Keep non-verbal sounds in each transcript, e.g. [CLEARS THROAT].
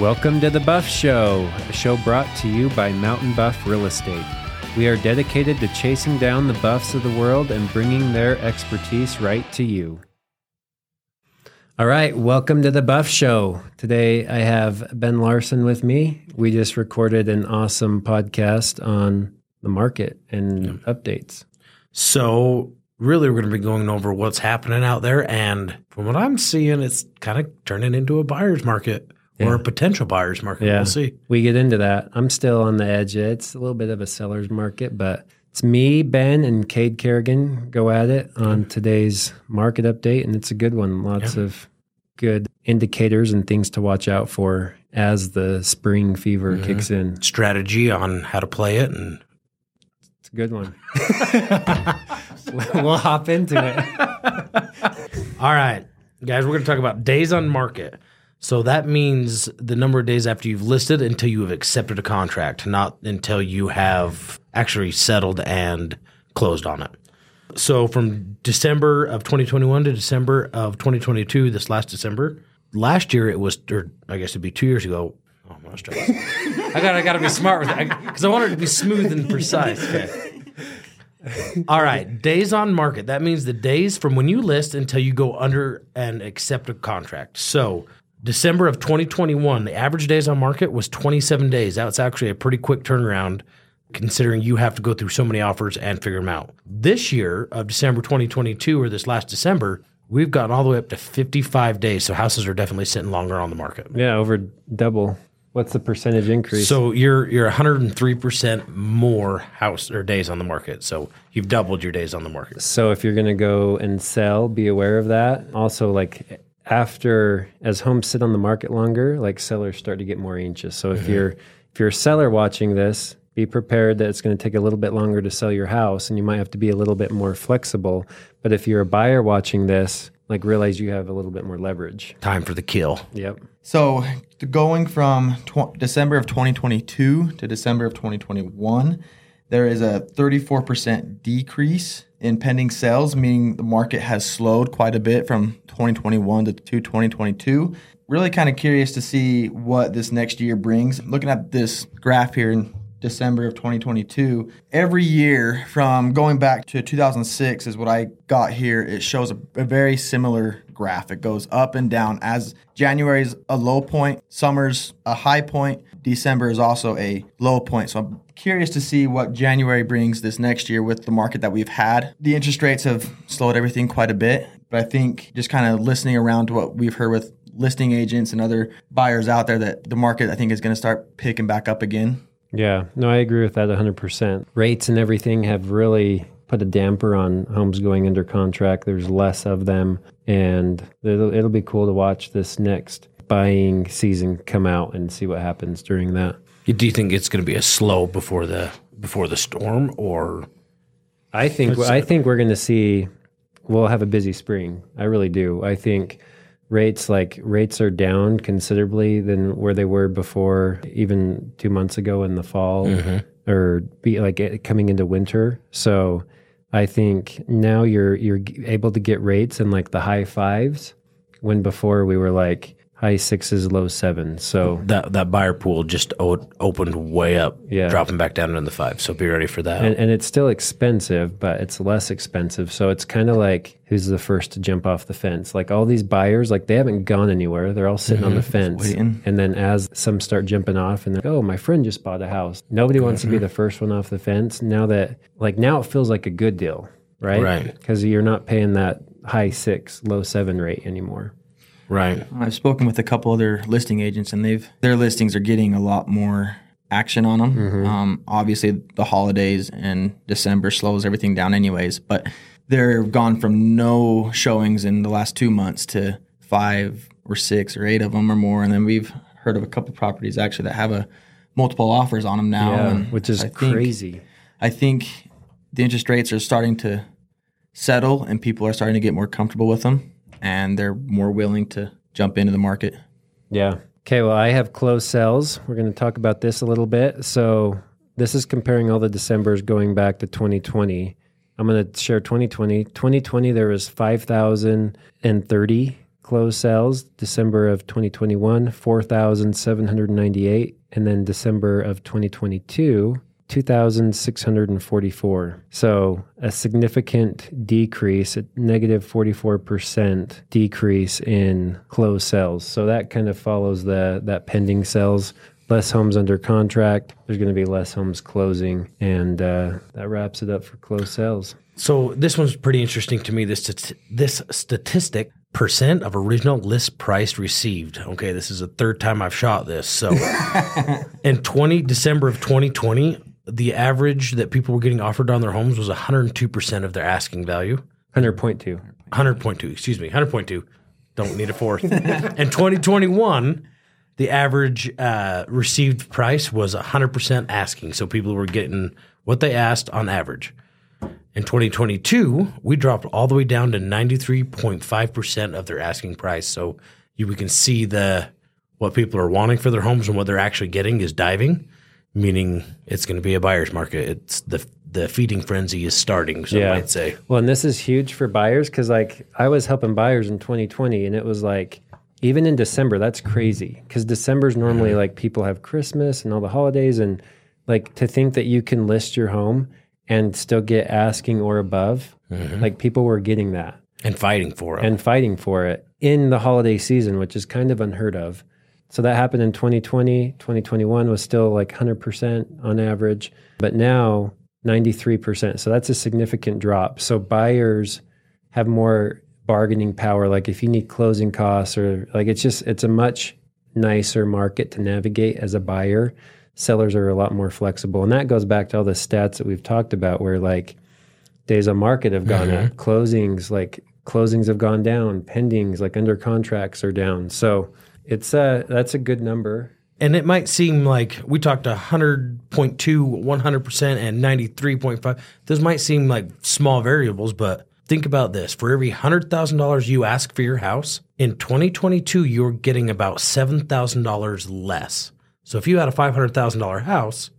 Welcome to the Buff Show, a show brought to you by Mountain Buff Real Estate. We are dedicated to chasing down the buffs of the world and bringing their expertise right to you. All right, welcome to the Buff Show. Today I have Ben Larson with me. We just recorded an awesome podcast on the market and updates. So, really, we're going to be going over what's happening out there. And from what I'm seeing, it's kind of turning into a buyer's market or a potential buyer's market. Yeah. We'll see. We get into that. I'm still on the edge. It's a little bit of a seller's market, but it's me, Ben, and Cade Kerrigan go at it on today's market update, and it's a good one. Lots of good indicators and things to watch out for as the spring fever mm-hmm. kicks in. Strategy on how to play it. And It's a good one. [LAUGHS] we'll hop into it. [LAUGHS] all right, guys, we're going to talk about days on market. So that means the number of days after you've listed until you have accepted a contract, not until you have actually settled and closed on it. So from December of 2021 to December of 2022, this last December, last year it was, or I guess it'd be two years ago. Oh, I'm gonna. [LAUGHS] I got, I got to be smart with it because I want it to be smooth and precise. Okay. All right, days on market. That means the days from when you list until you go under and accept a contract. So December of 2021, the average days on market was 27 days. That's actually a pretty quick turnaround considering you have to go through so many offers and figure them out. This year of December 2022 or this last December, we've gotten all the way up to 55 days. So houses are definitely sitting longer on the market. Yeah, over double. What's the percentage increase? So you're you're 103% more house or days on the market. So you've doubled your days on the market. So if you're going to go and sell, be aware of that. Also, like after as homes sit on the market longer, like sellers start to get more anxious. So if mm-hmm. you're if you're a seller watching this, be prepared that it's going to take a little bit longer to sell your house, and you might have to be a little bit more flexible. But if you're a buyer watching this, like realize you have a little bit more leverage. Time for the kill. Yep. So going from tw- December of 2022 to December of 2021, there is a 34% decrease in pending sales, meaning the market has slowed quite a bit from 2021 to, to 2022. Really kind of curious to see what this next year brings. Looking at this graph here in December of 2022, every year from going back to 2006 is what I got here. It shows a, a very similar graph. It goes up and down as January's a low point, summer's a high point, December is also a low point. So I'm curious to see what January brings this next year with the market that we've had. The interest rates have slowed everything quite a bit, but I think just kind of listening around to what we've heard with listing agents and other buyers out there that the market I think is going to start picking back up again. Yeah, no, I agree with that 100%. Rates and everything have really put a damper on homes going under contract. There's less of them, and it'll, it'll be cool to watch this next buying season come out and see what happens during that. Do you think it's going to be a slow before the before the storm, or I think I think we're going to see we'll have a busy spring. I really do. I think rates like rates are down considerably than where they were before even 2 months ago in the fall mm-hmm. or be like coming into winter. So I think now you're you're able to get rates in like the high 5s when before we were like high 6s low 7s. So that that buyer pool just o- opened way up, Yeah. dropping back down into the five. So be ready for that. and, and it's still expensive, but it's less expensive. So it's kind of like who's the first to jump off the fence? Like all these buyers, like they haven't gone anywhere. They're all sitting on the mhm. fence. And then as some start jumping off and they're like, oh, my friend just bought a house. Nobody wants to be the first one off the fence. Now that, like, now it feels like a good deal, right? Right. Because you're not paying that high six, low seven rate anymore. Right. I've spoken with a couple other listing agents, and they've their listings are getting a lot more action on them. Um, obviously, the holidays and December slows everything down, anyways. But they're gone from no showings in the last two months to five or six or eight of them or more, and then we've heard of a couple properties actually that have a multiple offers on them now, and which is I think- crazy. I think the interest rates are starting to settle and people are starting to get more comfortable with them and they're more willing to jump into the market. Yeah. Okay, well, I have closed sales. We're going to talk about this a little bit. So, this is comparing all the Decembers going back to 2020. I'm going to share 2020. 2020, there was 5,030 closed sales, December of 2021, 4,798. And then December of 2022, 2,644. So a significant decrease, a negative 44% decrease in closed sales. So that kind of follows the that pending sales. Less homes under contract. There's going to be less homes closing, and uh, that wraps it up for closed sales. So this one's pretty interesting to me. This this statistic percent of original list price received. Okay, this is the third time I've shot this. So [LAUGHS] in 20 December of 2020, the average that people were getting offered on their homes was 102% of their asking value. 100.2. 100.2, excuse me, 100.2. Don't need a fourth. [LAUGHS] in 2021, the average uh, received price was 100% asking. So people were getting what they asked on average. In 2022, we dropped all the way down to 93.5% of their asking price. So you we can see the what people are wanting for their homes and what they're actually getting is diving meaning it's going to be a buyer's market. It's the the feeding frenzy is starting. Some yeah. might say. Well, and this is huge for buyers because like I was helping buyers in 2020, and it was like even in December, that's crazy because December is normally mm-hmm. like people have Christmas and all the holidays, and like to think that you can list your home and still get asking or above, mm-hmm. like people were getting that and fighting for it and fighting for it in the holiday season, which is kind of unheard of. So that happened in 2020. 2021 was still like 100% on average, but now 93%. So that's a significant drop. So buyers have more bargaining power. Like if you need closing costs or like it's just, it's a much nicer market to navigate as a buyer. Sellers are a lot more flexible. And that goes back to all the stats that we've talked about where like days on market have gone mm-hmm. up, closings, like closings have gone down, pendings, like under contracts are down. So, it's uh that's a good number. And it might seem like we talked 100.2, 100%, and 93.5. Those might seem like small variables, but think about this. For every $100,000 you ask for your house, in 2022, you're getting about $7,000 less. So if you had a $500,000 house,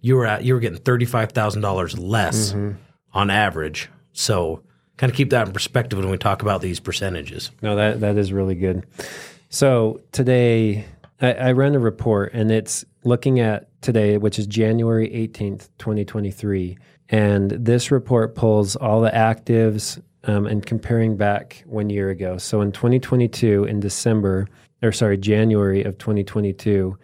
you were at you were getting $35,000 less mm-hmm. on average. So kind of keep that in perspective when we talk about these percentages. No, that that is really good. So today, I, I ran a report, and it's looking at today, which is January 18th, 2023. And this report pulls all the actives um, and comparing back one year ago. So in 2022, in December, or sorry, January of 2022,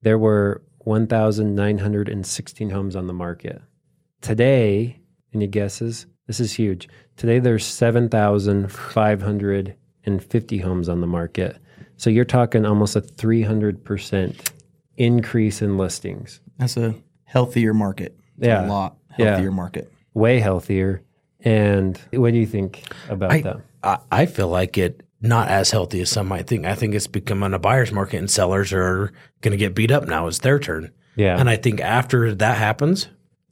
there were 1,916 homes on the market. Today, any guesses? This is huge. Today, there's 7,550 homes on the market. So you're talking almost a 300% increase in listings. That's a healthier market. That's yeah. A lot healthier yeah. market. Way healthier. And what do you think about I, that? I feel like it not as healthy as some might think. I think it's becoming a buyer's market and sellers are going to get beat up now. It's their turn. Yeah. And I think after that happens,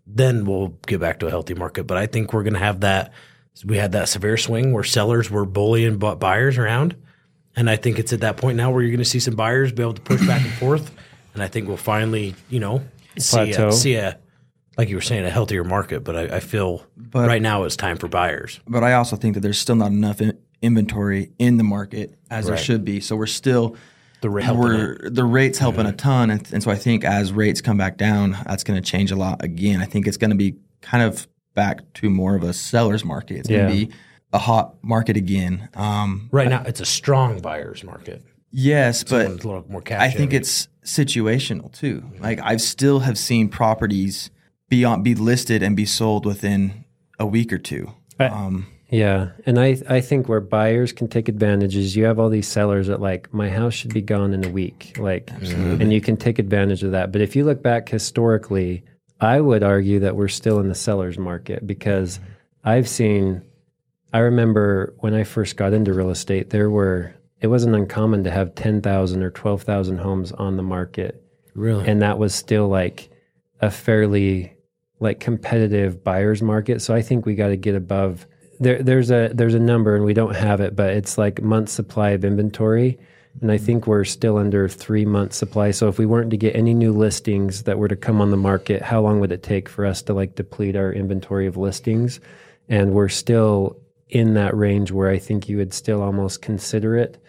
then we'll get back to a healthy market. But I think we're going to have that. We had that severe swing where sellers were bullying buyers around. And I think it's at that point now where you're going to see some buyers be able to push back and [CLEARS THROAT] forth. And I think we'll finally, you know, see a, see a, like you were saying, a healthier market. But I, I feel but, right now it's time for buyers. But I also think that there's still not enough in, inventory in the market as right. there should be. So we're still the rate we're, the rates helping mm-hmm. a ton, and, and so I think as rates come back down, that's going to change a lot again. I think it's going to be kind of back to more of a seller's market. It's yeah. going to be a hot market again. Um, right now, it's a strong buyer's market. Yes, but I think it's situational too. Like I still have seen properties be on, be listed and be sold within a week or two. Um, yeah, and I I think where buyers can take advantage is you have all these sellers that like my house should be gone in a week, like, absolutely. and you can take advantage of that. But if you look back historically, I would argue that we're still in the sellers market because I've seen I remember when I first got into real estate, there were it wasn't uncommon to have 10,000 or 12,000 homes on the market. Really? And that was still like a fairly like competitive buyer's market. So I think we got to get above there there's a there's a number and we don't have it, but it's like month supply of inventory. And I mm-hmm. think we're still under three months supply. So if we weren't to get any new listings that were to come on the market, how long would it take for us to like deplete our inventory of listings? And we're still in that range where I think you would still almost consider it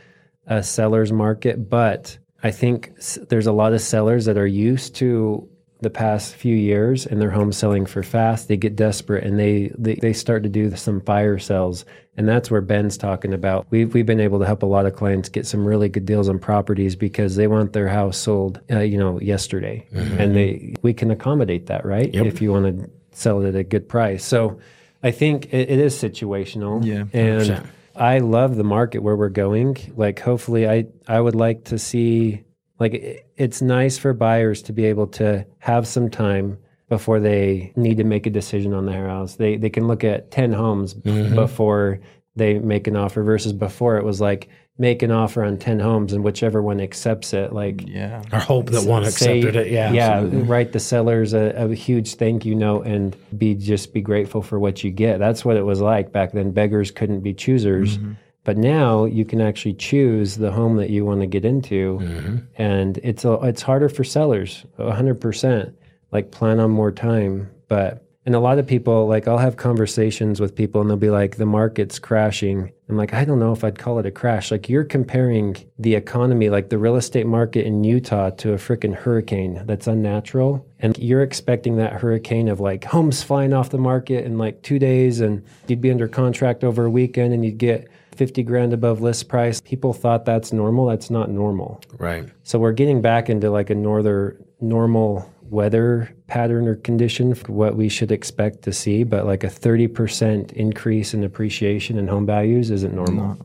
a seller's market, but I think there's a lot of sellers that are used to the past few years and their home selling for fast. They get desperate and they, they, they start to do some fire sales. And that's where Ben's talking about. We've, we've been able to help a lot of clients get some really good deals on properties because they want their house sold, uh, you know, yesterday. Mm-hmm. And they, we can accommodate that, right? Yep. If you want to sell it at a good price. So I think it, it is situational. Yeah. 100%. And I love the market where we're going. Like, hopefully, I, I would like to see like it's nice for buyers to be able to have some time before they need to make a decision on their house. They they can look at 10 homes mm-hmm. before they make an offer versus before it was like make an offer on 10 homes and whichever one accepts it like yeah or hope that one say, accepted it yeah yeah absolutely. write the sellers a, a, huge thank you note and be just be grateful for what you get that's what it was like back then beggars couldn't be choosers mm-hmm but now you can actually choose the home that you want to get into, mm-hmm. and it's a, it's harder for sellers, hundred percent. Like plan on more time, but and a lot of people like I'll have conversations with people and they'll be like the market's crashing. I'm like I don't know if I'd call it a crash. Like you're comparing the economy like the real estate market in Utah to a freaking hurricane. That's unnatural. And you're expecting that hurricane of like homes flying off the market in like 2 days and you'd be under contract over a weekend and you'd get 50 grand above list price. People thought that's normal. That's not normal. Right. So we're getting back into like a northern normal weather pattern or condition for what we should expect to see, but like a 30% increase in appreciation in home values isn't normal.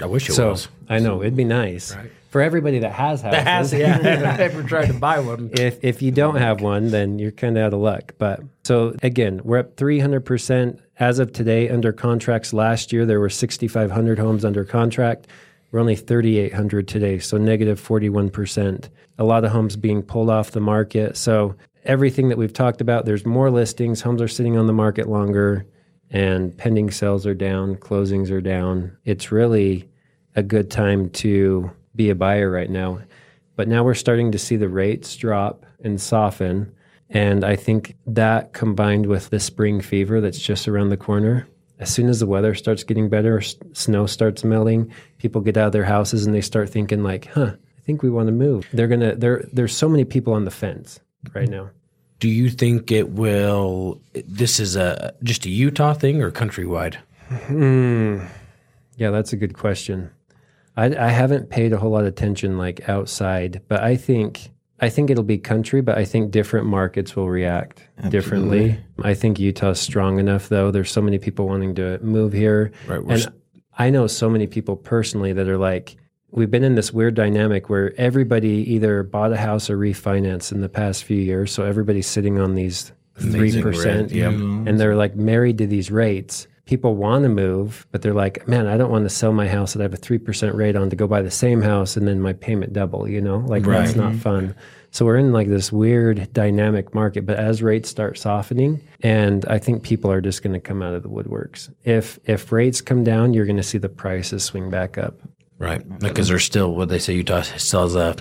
I wish it so, was. I know it'd be nice. Right for everybody that has houses. That has, yeah. [LAUGHS] Ever tried to buy one? If if you don't have one, then you're kind of out of luck. But so again, we're up 300 percent as of today under contracts. Last year there were 6,500 homes under contract. We're only 3,800 today, so negative negative 41 percent. A lot of homes being pulled off the market. So everything that we've talked about, there's more listings. Homes are sitting on the market longer, and pending sales are down. Closings are down. It's really a good time to be a buyer right now. But now we're starting to see the rates drop and soften. And I think that combined with the spring fever that's just around the corner, as soon as the weather starts getting better, snow starts melting, people get out of their houses and they start thinking like, "Huh, I think we want to move." They're going to there there's so many people on the fence right now. Do you think it will this is a just a Utah thing or countrywide? Hmm. Yeah, that's a good question. I, I haven't paid a whole lot of attention like outside, but I think I think it'll be country, but I think different markets will react Absolutely. differently. I think Utah's strong enough though. There's so many people wanting to move here. Right. And st- I know so many people personally that are like, we've been in this weird dynamic where everybody either bought a house or refinanced in the past few years. So everybody's sitting on these three percent, yep. Mm-hmm. and they're like married to these rates people want to move, but they're like, man, I don't want to sell my house that I have a 3% rate on to go buy the same house and then my payment double, you know? Like, right. that's not mm-hmm. fun. So we're in like this weird dynamic market, but as rates start softening, and I think people are just going to come out of the woodworks. If if rates come down, you're going to see the prices swing back up. Right, because there's still what they say Utah still has a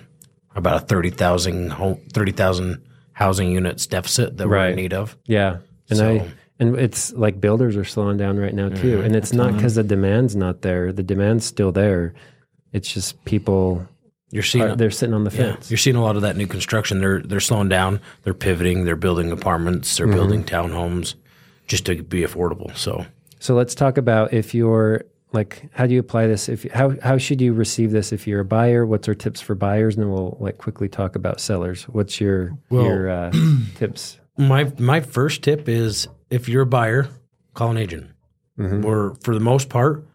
about a thirty thousand thirty thousand housing units deficit that right. we're in need of. Yeah, and so. I and it's like builders are slowing down right now too. Mm-hmm. And it's not because the demand's not there. The demand's still there. It's just people you're seeing are, they're sitting on the fence. Yeah, you're seeing a lot of that new construction. They're they're slowing down. They're pivoting. They're building apartments. They're mm-hmm. building townhomes just to be affordable. So so let's talk about if you're like how do you apply this if how how should you receive this if you're a buyer what's our tips for buyers and then we'll like quickly talk about sellers what's your well, your uh, [CLEARS THROAT] tips my my first tip is if you're a buyer, call an agent. Mm-hmm. Or for the most part,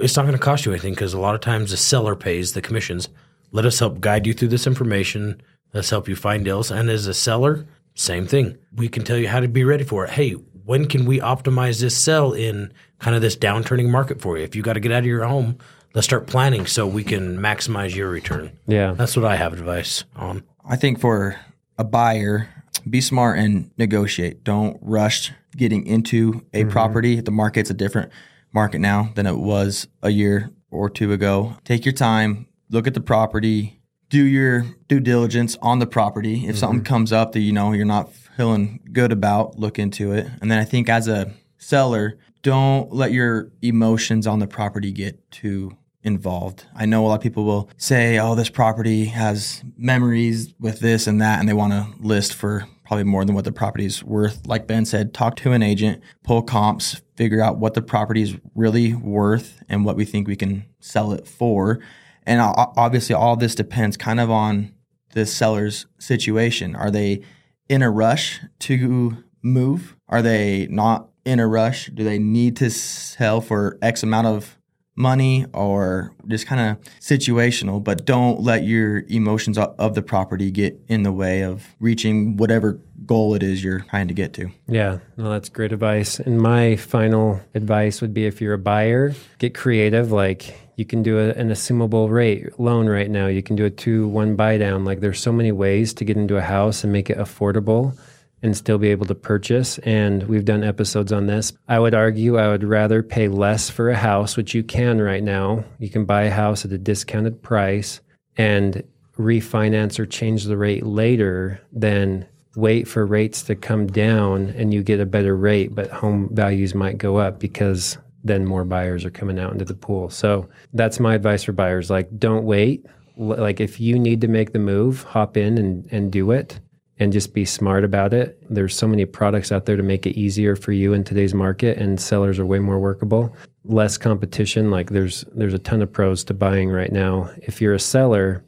it's not going to cost you anything because a lot of times the seller pays the commissions. Let us help guide you through this information. Let's help you find deals. And as a seller, same thing. We can tell you how to be ready for it. Hey, when can we optimize this sell in kind of this downturning market for you? If you got to get out of your home, let's start planning so we can maximize your return. Yeah. That's what I have advice on. I think for a buyer, be smart and negotiate. Don't rush getting into a mm-hmm. property. The market's a different market now than it was a year or two ago. Take your time, look at the property, do your due diligence on the property. If mm-hmm. something comes up that you know you're not feeling good about, look into it. And then I think as a seller, don't let your emotions on the property get too involved. I know a lot of people will say, "Oh, this property has memories with this and that," and they want to list for probably more than what the property is worth. Like Ben said, talk to an agent, pull comps, figure out what the property is really worth and what we think we can sell it for. And obviously, all this depends kind of on the seller's situation. Are they in a rush to move? Are they not in a rush? Do they need to sell for X amount of money or just kind of situational, but don't let your emotions of the property get in the way of reaching whatever goal it is you're trying to get to. Yeah, no, that's great advice. And my final advice would be if you're a buyer, get creative. Like you can do a, an assumable rate loan right now. You can do a two one buy down. Like there's so many ways to get into a house and make it affordable and still be able to purchase. And we've done episodes on this. I would argue I would rather pay less for a house, which you can right now. You can buy a house at a discounted price and refinance or change the rate later than wait for rates to come down and you get a better rate, but home values might go up because then more buyers are coming out into the pool. So that's my advice for buyers. Like, don't wait. Like, if you need to make the move, hop in and, and do it and just be smart about it. There's so many products out there to make it easier for you in today's market and sellers are way more workable. Less competition, like there's there's a ton of pros to buying right now. If you're a seller,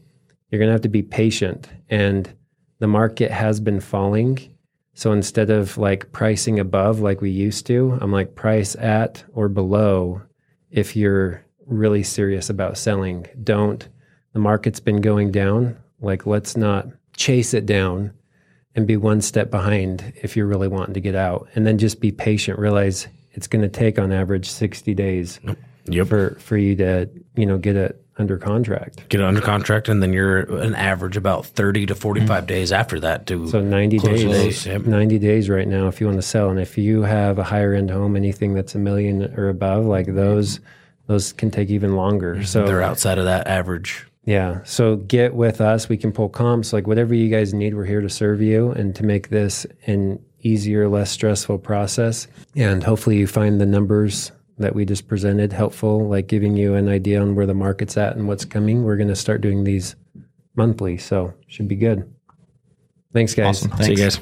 you're going to have to be patient and the market has been falling. So instead of like pricing above like we used to, I'm like price at or below if you're really serious about selling. Don't the market's been going down, like let's not chase it down and be one step behind if you're really wanting to get out. And then just be patient. Realize it's going to take on average 60 days yep. for, for you to, you know, get it under contract. Get it under contract. And then you're an average about 30 to 45 mm-hmm. days after that to So 90 days, yep. 90 days right now if you want to sell. And if you have a higher end home, anything that's a million or above, like those, those can take even longer. Mm-hmm. So they're outside of that average. Yeah. So get with us. We can pull comps. Like whatever you guys need, we're here to serve you and to make this an easier, less stressful process. And hopefully you find the numbers that we just presented helpful, like giving you an idea on where the market's at and what's coming. We're going to start doing these monthly. So should be good. Thanks, guys. Awesome. Thanks. See you guys.